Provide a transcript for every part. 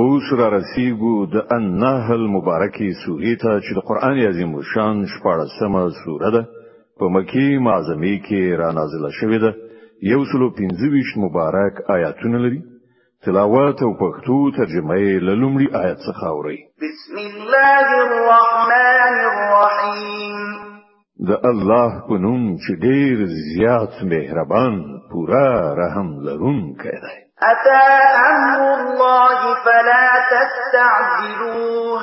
اوس را رسیږو د النحل مبارکي سورې ته چې د قران عظیم شان 14مه سوره ده په مکی معظمه کې را نازله شوې ده یو سلو 25 مبارک آیاتونه لري تلاوت او پښتو ترجمه یې له لومړي آیت څخه اوري بسم الله الرحمن الرحیم د الله په نوم چې ډیر زیات مهربان پورا رحم لرونکی دی اتا امر الله فلا تستعجلوه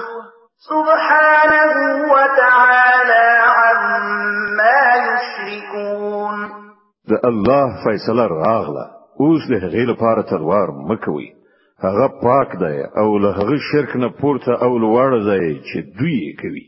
سبحانه وتعالى عما يشركون د الله فیصله راغله اوس د هغې لپاره تلوار مکوي هغه پاک دی او له هغه شرک نه پورته او لوړ دی چې دوی کوي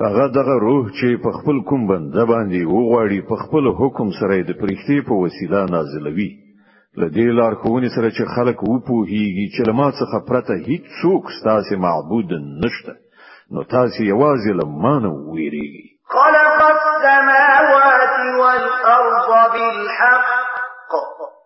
هغه دغه روح چې په خپل کوم بنده باندې وغواړي په خپل حکم سره د پرښتې په وسیله نازلوي لدې لارښوونې سره چې خلک وپوهیږي چې لما څخه پرته هیڅ څوک ستاسو معبود نشته نو تاسو یوازې لمانه ویریږي خلق السماوات والارض بالحق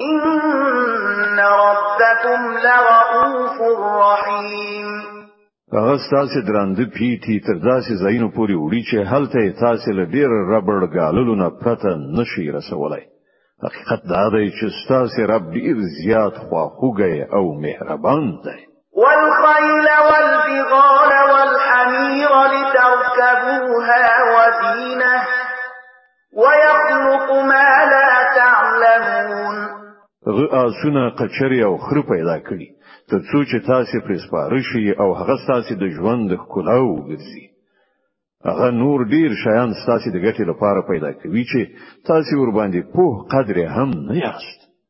ان ربكم لرؤوف رحيم هغه ستاسو درانده پیتی تر داسې ځایونو پورې وړي چې هلته تاسو له ډیر ربړ غاللو نه پرته نشي رسولای حقیقت دا دی چې ستاسو رب ډیر زیات خواخوږی او مهربان دی والخيل والبغال والحمير لتركبوها وزينه ويخلق ما لا تعلمون غ آسونه قچری او خر پیدا کړي تر څو چې تاسو پرې سپاره شي او هغه تاسو د ژوند د ښکلا وګرځي هغه نور ډیر شیان تاسو د ګټې لپاره پیدا کوي چې تاسو ور باندې پوه قدر هم نه یاست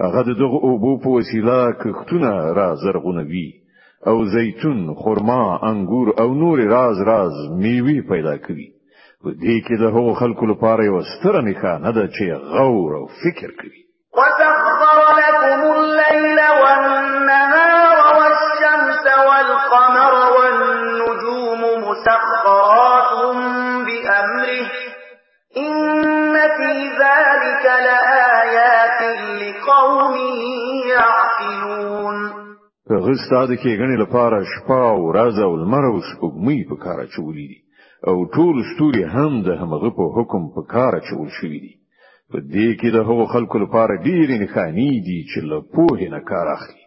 هغه دغه اوبو په وسیله کښتونه را زرغونوي او زیتون، خرما، انګور او نور راز راز میوي پیدا کوي. په دې کې د هغو خلکو لپاره یو ستره نښانه ده چې غور او فکر کوي. وسخر لكم الليل والنهار والشمس والقمر والنجوم مسخرات ان في ذلك لآيات لقوم يعقلون په غستاد کې غني لپاره شپه او ورځ او لمر او سپوږمۍ په کار چولې دي او ټول ستوري هم د همغه په حکم په کار چول شوې دي په دې کې د هغو خلکو لپاره ډېرې نښانې دي چې له پوهې نه کار اخلي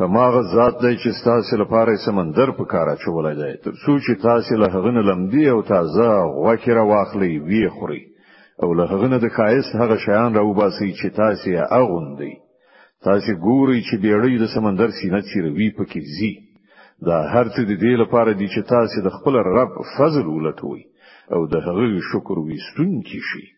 هماغه ذات دی چې ستاسو لپاره سمندر په کار اچولی دی تر څو چې تاسو له هغه نه لمدي او تازه غوښه را واخلي وی خوري او له هغه نه د خایست هغه شیان را وباسي چې تاسو یې اغوندي تاسو ګوري چې بیړۍ د سمندر سینه چیروي پکې زی دا هر څه د دې لپاره دي چې تاسو د خپل رب فضل ولټوي او د هغه شکر وستون کې شي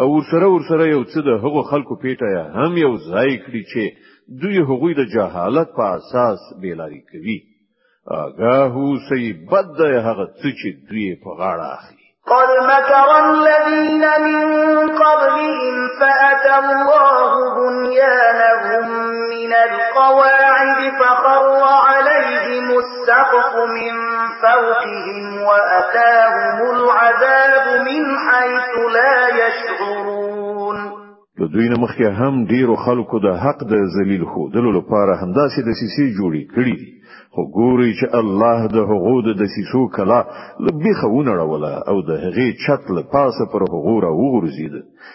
او ورسره ورسره یو څه د هغو خلکو پیټه هم یو ځای کړي چې دوی هغوی د جهالت په اساس بیلاری کوي آگاه اوسئ بد دی هغه څه چې دوی په غاړه اخلي قد مكر الذين من قبلهم فأتى الله بنيانهم من القواعد فخر عليهم السقف من فوقهم وأتاهم العذاب من حيث لا يشعرون د دوی نه مخکې هم ډیرو خلکو د حق د ذلیل خو دلو لپاره همداسې د سیسې جوړې کړې خو ګوري چې الله د هغو د دسیسو کلا لبیخه ونړوله او د هغې چت له پاسه پر هغو را وغورځید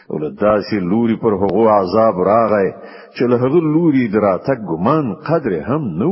او له داسې لوري پر هغو عذاب راغی چې له هغه لوري دراتک ګمان قدر هم نه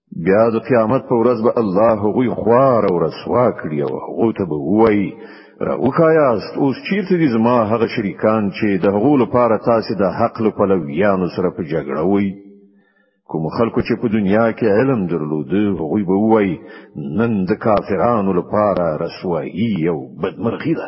بیا د قیامت په ورځ به الله غوی خوار او رسوا کړی او هغه ته به وایي راوکایاست اوس چیرته دي زما هغه شریکان چې د هغو لپاره تاسو د حق له پلویانو سره په جګړه وای کوم خلکو چې په دنیا کې علم درلود هغه به وای نن د کافرانو لپاره رسوایی او بدمرغی ده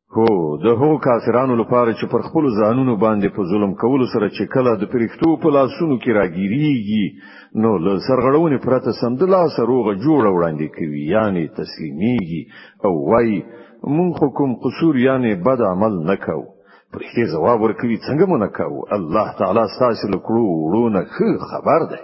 هو د هغو کافرانو لپاره چې پر خپل ځانونو باندې په ظلم کولو سره چې کله د پرښتو په لاسونو کې راګیریږي نو له سرغړونې پرته سمدلا سروغه جوړ وړاندې کوي یعنی تسلیمیږي او وای مونږ کوم قصور یعنی بد عمل نکاو پرښتې جواب ورکوي څنګه مونږ نکاو الله تعالی ستاسو له کړو وړو نه خبر دی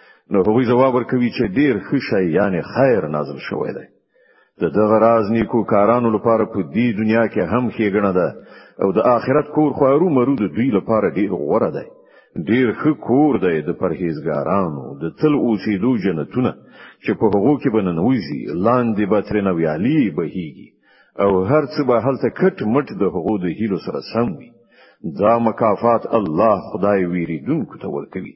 نو هغوی جواب ورکوي چې ډیر ښه شی یعنی خیر نازل شوی دی د دغه راز نیکو کارانو لپاره په دې دنیا کې هم ښېګڼه ده او د آخرت کور خو هرو مرو د دوی لپاره ډیر غوره دی ډیر ښه کور دی د پرهیزګارانو د تل اوسېدو جنتونه چې په هغو کې به ننوځي لاندې به ترنه ویالي بهیږي او هر څه به هلته کټ مټ د هغو د هیلو سره سم وي دا مکافات الله خدای ویریدونکو ته ورکوي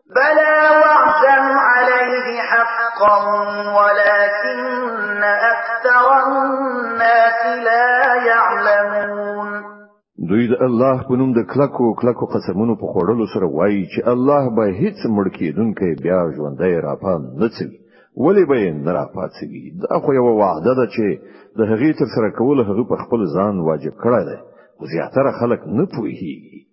بلا وعدا عليه حقا ولكن أكثر الناس لا يعلمون دوی د الله په نوم د کلکو کلکو قسمونو په خوړلو سره وایي چې الله به هیڅ مړ کېدونکی بیا ژوندی راپام نه چوي ولې به یې نه راپاڅوي دا خو یوه وعده ده چې د هغې تر سره کول هغه په خپل ځان واجب کړی دی خو زیاتره خلک نه پوهیږي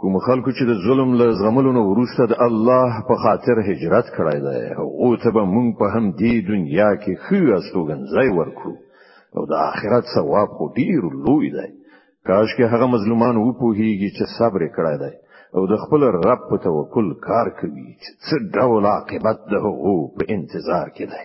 کوم خلکو چې د ظلم له زغملو نه وروسته د الله په خاطر هجرت کړی دی او ته به مونږ په هم دی دنیا کې خو استوګنځای ورکو او د آخرت ثواب خو ډیر لوی دی کاش کې هغه مظلومان وو په هیږي چې صبر کړی دی او د خپل رب په توکل کار کوي چې څه ډول عاقبت د هغو په انتظار کې دی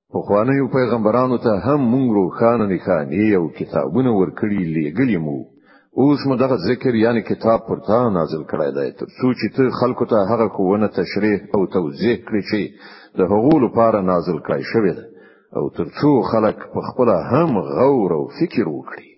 پخوانیو پیغمبرانو ته هم مونږ روښانه نښانې او کتابونه ورکړي لیږلي مو اوس مو دغه ذکر یعنی کتاب پر تا نازل کړی دی تر څو چې ته خلکو ته هغه کوونه تشریح او توضیح کړې چې د هغو لپاره نازل کړی شوی دی او تر څو خلک په خپل هم غور او فکر وکړي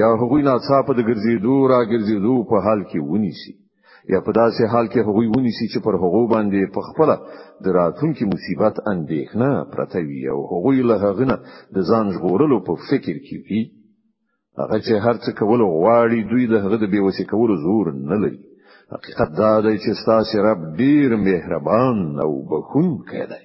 یا هغوی ناڅاپه د ګرځېدو را ګرځېدو په حال کې ونیسي یا په داسې حال کې هغوی ونیسي چې پر هغو باندې په خپل د راتلونکي مصیبت اندېښنه پرته وي او هغوی له هغه نه د ځان ژغورلو په فکر کې وي هغه چې هر څه کول غواړي دوی د هغه د بیوسې کولو زور نه لري حقیقت دا دی چې ستاسو رب ډیر مهربان او بخښونکی دی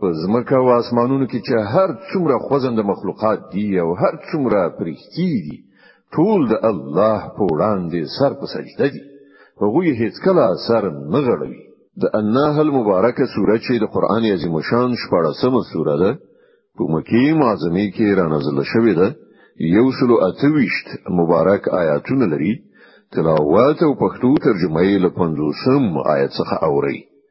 په زمکه او اسمانونو کې چې هر څومره خوځند مخلوقات دي او هر څومره پرښتي دي ټول د الله په وړاندې سر په سجده دي هغه هیڅ کله سر نه غړوي د النحل مبارکه سوره چې د قران عظیم شان 14مه سوره ده په مکی معظمه کې را نازل شوې ده یو سلو اتویشت مبارک آیاتونه لري تلاوت او پښتو ترجمه یې له 50 آیت څخه اوري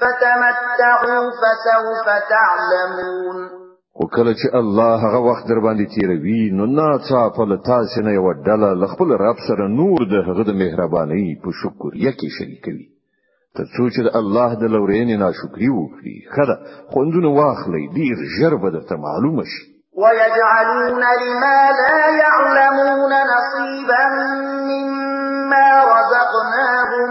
فتمتعوا فسوف تعلمون او کله چې الله هغه وخت در باندې تیروي نو ناڅاپه له تاسو نه یو ډله له خپل رب سره نور د هغه د مهربانۍ په شکر یکي شریکوي ترڅو چې د الله د لورینې ناشکری وکړي خره خوندونه واخلي ډیر ژر به درته معلومه شي ويجعلون لما لا يعلمون نصيبا مما رزقناهم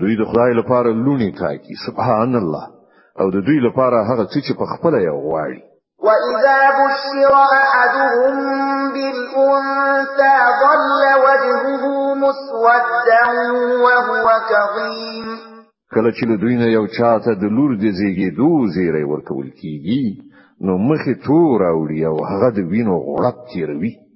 دوی د خدای لپاره لونی ټاکي سبحان الله او د دوی لپاره هغه څه چې په خپل یو غواړي وَإِذَا بُشِّرَ أَحَدُهُم بِالْأُنثَى ظَلَّ وَجْهُهُ مُسْوَدًّا وَهُوَ كَظِيمٌ کله چې دوی نه یو چاته د لور د زیږیدو زیری ورکول کیږي نو مخې تور اوړي او هغه د وینو غړپ تیروي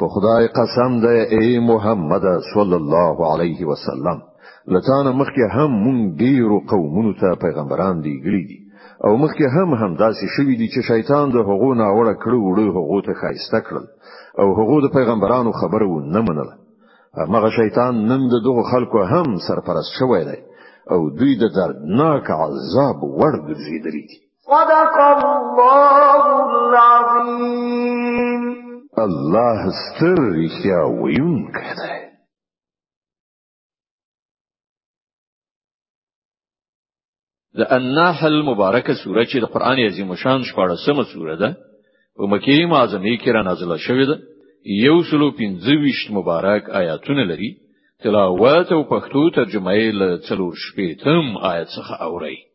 په خدای قسم ده ای محمد صلی الله علیه وسلم لتان مخکې هم مونږ ډیرو قومونو ته پیغمبران دیګلی دي او مخکې هم هم داسې شوی دي چې شیطان د هغو ناوړه کړو وړو هغو ته خایسته کړل او هغو د پیغمبرانو خبره و نه منله هغه شیطان نن د دغو خلکو هم سرپرست شوی دی او دوی د دردناک عذاب وړ ګرځیدلی دي صدق الله العظيم الله ستر رښتیا ویونکی دی د النحل مبارکه سوره چې د قران عظیم شان 14مه سوره ده په مکه معظمه کې را نازله شوې ده یو سلو 25 مبارک آیاتونه لري تلاوت او پښتو ترجمه یې له څلور شپې تم آیت څخه اوري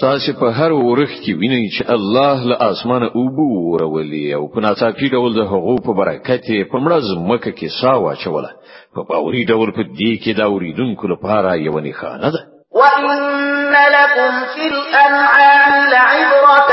تاسو په هر ورخ کې وینئ چې الله له اسمانه اوبو ورولې او په ناڅاپي ډول د هغو په برکت یې په مړه ځمکه کې سا واچوله په باوري ډول په دې کې دا اوریدونکو لپاره یو نښانه ده وَإِنَّ لَكُمْ فِي الْأَنْعَامِ لَعِبْرَةً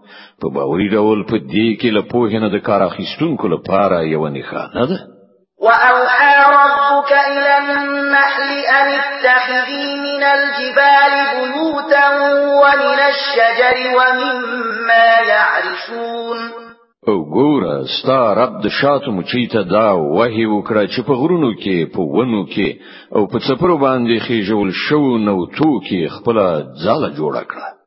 په باوري ډول په دې کې له پوهې نه د کار اخیستونکو لپاره یو نښانه ده وأوحى ربك إلى النحل أن اتخذي من الجبال بيوتا ومن الشجر ومما يعرشون او ګوره ستا رب د شاتو مچی ته دا وحی وکړه چې په غرونو کې په ونو کې او په څپرو باندې خېجول شو نو تو کې خپل ځاله جوړ کړه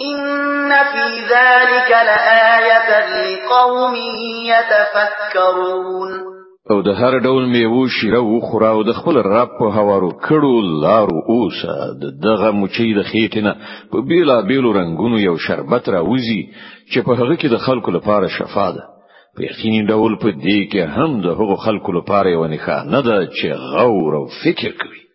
إن في ذلك لآية لقوم يتفكرون او د هر ډول میوو شیره و خورا او د خپل رب په هوارو کړو لارو اوسه د دغه مچي د خېټنه په بیلا بیلو رنگونو یو شربت راوځي چې په هغه کې د خلکو لپاره شفا ده په یقیني ډول په دې کې هم د هغو خلکو لپاره یو نښانه ده چې غور او فکر کوي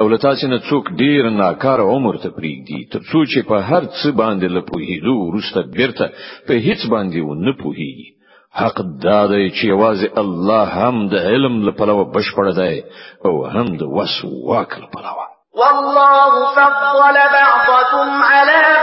او لتا چې نه څوک ډیر ناکار عمر ته پریږدي تر څو چې په هر څه باندې لپوهیدو ورسته بیرته په هیڅ باندې و نه پوهیږي حق دا دی چې یوازې الله هم د علم لپاره بشپړ دی او هم د وس واک لپاره والله فضل بعضكم على بعض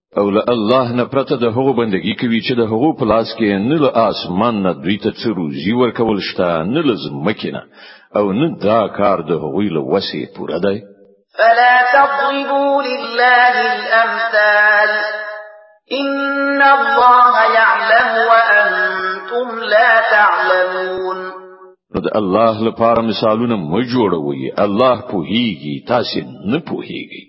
او له الله نه پرته د هغو بندگی کوي چې د هغو په لاس کې نه له آسمان نه دوی ته څه روزي ورکول شته نه له ځمکې نه او نه دا کار د هغوی له وسې پوره دی فلا تضربوا لله الامثال ان الله يعلم وانتم لا تعلمون نو د الله لپاره مثالونه مو جوړوي الله په هیږي تاسو نه په هیږي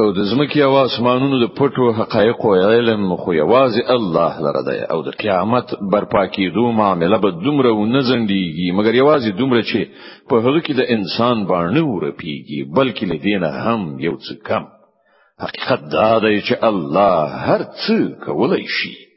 او د زمکی او اسمانونو د پټو حقایق او علم خو یوازې الله لره دی او د قیامت برپا کیدو معاملې به دومره و نه زندېږي مګر یوازې دومره چې په هغه کې د انسان باندې ورپیږي بلکې لدینه هم یو څه کم حقیقت دا دی چې الله هر څه کولای شي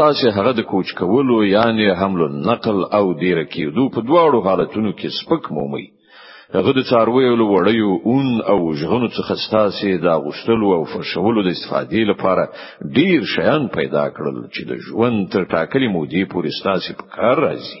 تاسو هغه د کوچ کولو یعنی حمل النقل او دیر کېدو په دواړو حالتونو کې سپک مومي هغه د څارویو له وړیو اون او ژغنو څخه ستاسو د غشتلو او فرشولو د استفادې لپاره ډیر شیان پیدا کړل چې د ژوند تر ټاکلې مودې پورې ستاسو په کار راځي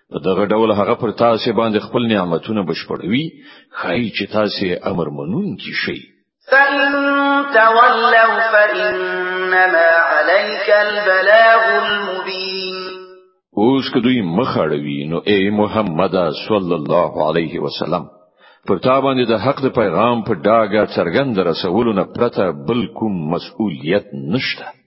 دغه ډول هغه پر تاسو باندې خپل نعمتونه بشپړوي خای چې تاسو امر منون کی شي تولوا فإنما عليك البلاغ المبين اوس که دوی مخړوي نو اے محمد صلی الله علیه وسلم پر تا باندې د حق د پیغام په ډاګه څرګند رسولونه پرته بل کوم مسؤلیت نشته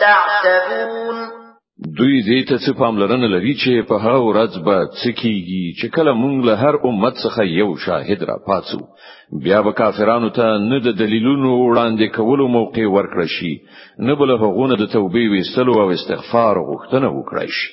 تعتدون دوی دې ته څه پاملرنه لري چې په هغه ورځ به څه کیږي چې کله مونږ له هر امت څخه یو شاهد را پاتو بیا به کافرانو ته نه د دلیلونو وړاندې کولو موقع ورکړ شي نه بل هغونه د توبې ویستلو او استغفار غوښتنه وکړي شي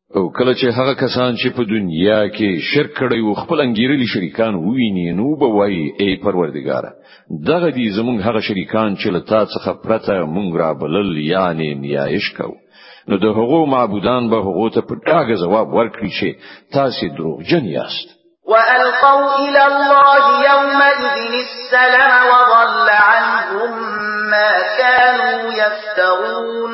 او کله چې هغه کسان چې په دنیا کې شرک کړي او خپل انګیرلي شریکان وویني نو به وایي ای پروردګار دغه دي زمونږ هغه شریکان چې له تا څخه پرته مونږ را بلل یعنی نیایش کو نو د هغو معبودان به هغو ته په ډاګه ځواب ورکړي چې تاسو دروغجن یاست وألقوا إلى الله يومئذ السلام وضل عنهم ما كانوا يفترون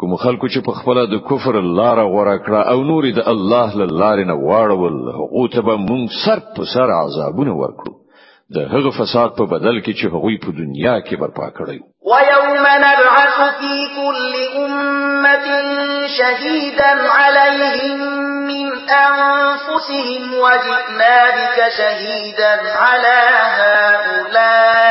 کوم خلکو چې په خپل د کفر لار غوړه کړه او نور د الله له لارې نه واړول هغه ته به مونږ سر په سر عذابونه ورکړو د هغه فساد په بدل کې چې هغوی په دنیا کې برپا کړی و یوم نبعث فی کل امه شهیدا علیهم من انفسهم وجئنا بك شهیدا علی هؤلاء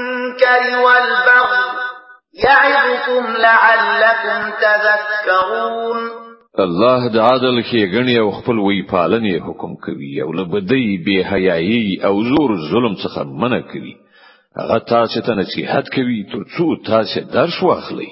المنكر والبغي يعظكم لعلكم تذكرون الله د عادل ښېګڼې او خپل وی پالنې حکم کوي او له بدی بے حیايي او زور ظلم څخه منع کوي هغه تاسو ته نصيحت کوي ترڅو تاسو درس واخلئ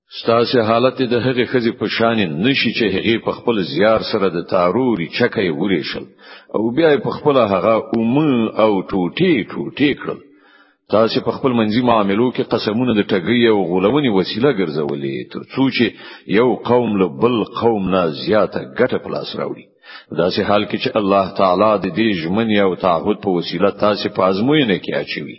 ستاسو حالت د هغې خزي په شان نشي چې هغه په خپل زیار سره د تاروري چکه وریشل او بیا په خپل هغه اوم او ټوټي ټوټي کړل تاسو په خپل منځي معاملو کې قسمونه د ټګي او غولونې وسیله ګرځولې ترڅو چې یو قوم له بل قوم نه زیاته ګټه په لاس راوړي داسې حال کې چې الله تعالی د دې ژمنې او تعهد په وسیله تاسو په ازموینه کې اچوي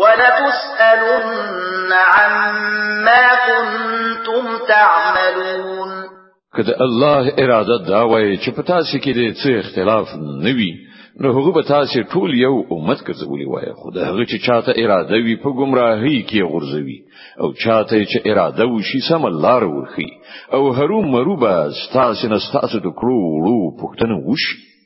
ولتسألن عما كنتم تعملون که د الله اراده دا وای چې په تاسو کې د څه اختلاف نه وي نو هغه به تاسو ټول یو امت ګرځولي وای خو د هغه چې چاته اراده وي په گمراهۍ کې غورځوي او چاته چې اراده وشي سم لار ورخي او هرو مرو به تاسو نه تاسو د کړو وړو پښتنه وشي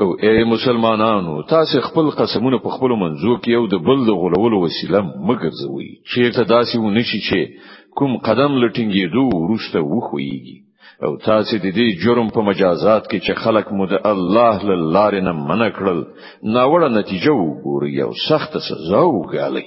او اے مسلمانانو تاسو خپل قسمونه په خپل منځو کې یو د بل د غولولو وسیله مګرځوي چیرته داسې و نشي چې کوم قدم لټینګېدو ورسته وخويږي او تاسو د دې جرم په مجازات کې چې خلک مو د الله له لارې نه منع کړل ناوړه نتیجه وګوري او سخت سزا وګالي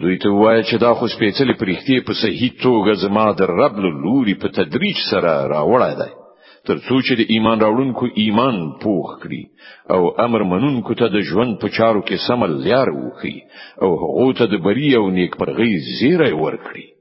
دوی ته وایي چې دا خو سپېڅلې پرښتې په صحیح توګه زما د رب له لوري په تدریج سره راوړای دی تر څو چې د ایمان راوړونکو ایمان پوخ کړي او امر منونکو ته د ژوند په چارو کې سمل لار وکړي او هغه ته د بری او نیکمرغۍ زیری ورکړي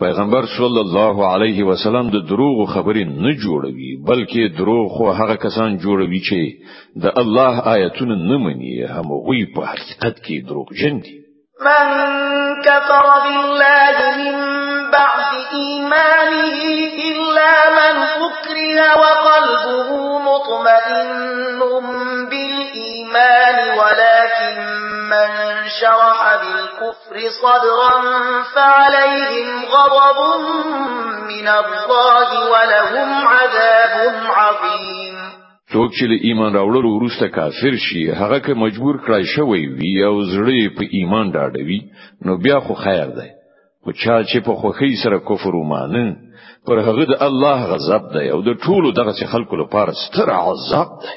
پیغمبر صلی الله علیه وسلم د دروغ خبرې نه جوړوي بلکې دروغ خو هغه کسان جوړوي چې د الله آیتونه نه مني هم غوي په حقیقت کې دروغ جن دي من كفر بالله من بعد إيمانه إلا من أكره وقلبه مطمئن بالإيمان ولكن من شرح بالكفر الكفر صبرا فعليهم غضب من الله ولهم عذاب عظيم څوک چې له ایمان راوړلو وروسته کافر شي هغه که مجبور کړای شوی وي او زړه په ایمان ډاډوي نو بیا خو خیر دی خو چا چې په خوخی سره کفر ومانه پر هغه د الله غضب دی او د ټولو دغه خلکو لپاره ستر عذاب دی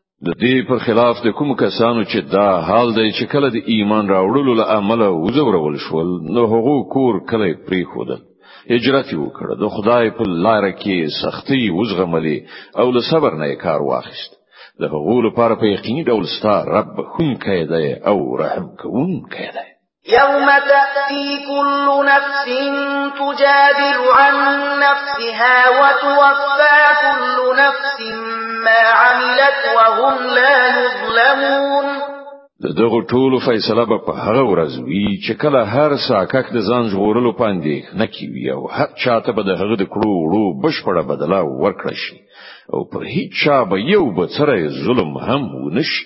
د دې پر خلاف د کوم کسانو چې دا حال دی چې کله د ایمان راوړلو له امله وزورول شول نو هغه کور کله پری خود هجرت وکړ د خدای په لار کې سختی وزغملې او له صبر نه کار واخیست د هغو لپاره په یقیني ډول ستا رب خونکی دی او رحم کوونکی دی يوم تأتي كل نفس تجادل عن نفسها وتوفى كل نفس ما عملت وهم لا يظلمون دغه ټولو فیصله به په هغه ورځ وي چې کله هر ساکک د ځان ژغورلو پاندې نه کیوي او هر چاته به د هغه د کړو وړو بشپړه بدله ورکړ شي او پر هیڅ چا به یو بڅره ظلم هم ونشي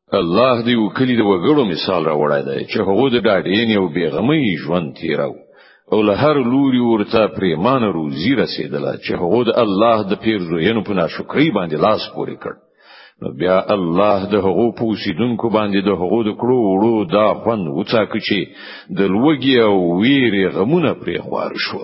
الله دې وکړي د وګړو مثال راوړای دی چې هغه د ډاډین او بیغمې ژوند تیرو او له هر لوري ورته پریمانه روزي رسیدله چې هغه د الله د پیرزوینو په ناشکرۍ باندې لاس پورې کړ نو بیا الله د هغو پوسیدونکو باندې د هغو د کړو وړو دا خوند وڅاک چې د لوګي او ویری غمونه پرې خوار شو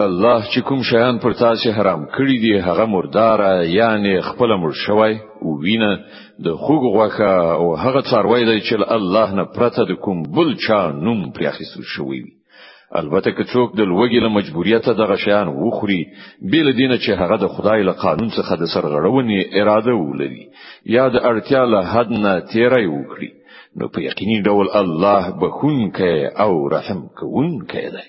الله چې کوم شیان پر تاسو حرام کړی دی هغه مردار یعنی خپل مړ شوی او وینه د خوګ غوخه او هغه څاروی دی چې الله نه پرته د کوم بل چا نوم پرې اخیستل شوی وي البته که څوک د لوګي له مجبوریته دغه شیان وخوري بل دین چې هغه د خدای له قانون څخه د سرغړونې اراده ولري یا د اړتیا له حد نه تیری وکړي نو په یقیني ډول الله بخون کوي او رحم کوون کوي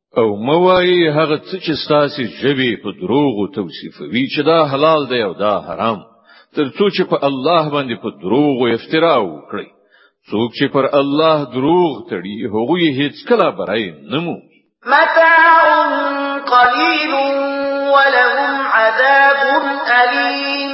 او موایي هغه څه چې ستاسو ژبه په دروغو توصیفوي چې دا حلال دی او دا حرام ترڅو چې په الله باندې په دروغو افترا وکړي څوک چې پر الله دروغ تړي هغه هیڅ کله برای نه مو متاع قليل ولهم عذاب أليم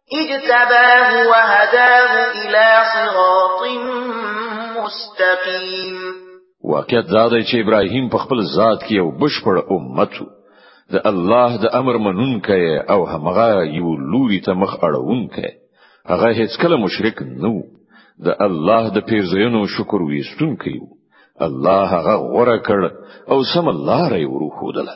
اجتباه وهداه الى صراط مستقيم واقعیت دا دی چې ابراهیم په خپل ذات کې یو بشپړ امت وو د الله د امر منونکی او همغه یو لوري ته مخ اړونکی هغه هیڅ کله مشرک نه وو د الله د پیرزینو شکر ویستونکی وو الله هغه غوړه کړ او سم الله ری ورو خودله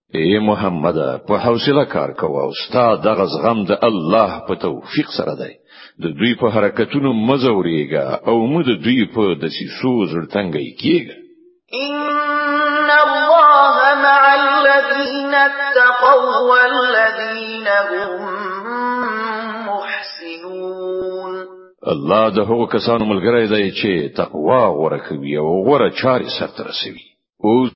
ای محمد په حوصله کار کوه او ستا دغه زغم د الله په توفیق سره دی د دوی په حرکتونو مزوريږي او مو د دوی په دسیسو زړتنګي کیږي ان الله مع الذين اتقوا والذين هم محسنون الله د هغو کسانو ملګری دی چې تقوا غوړه کوي او غوړه چاري سره رسوي او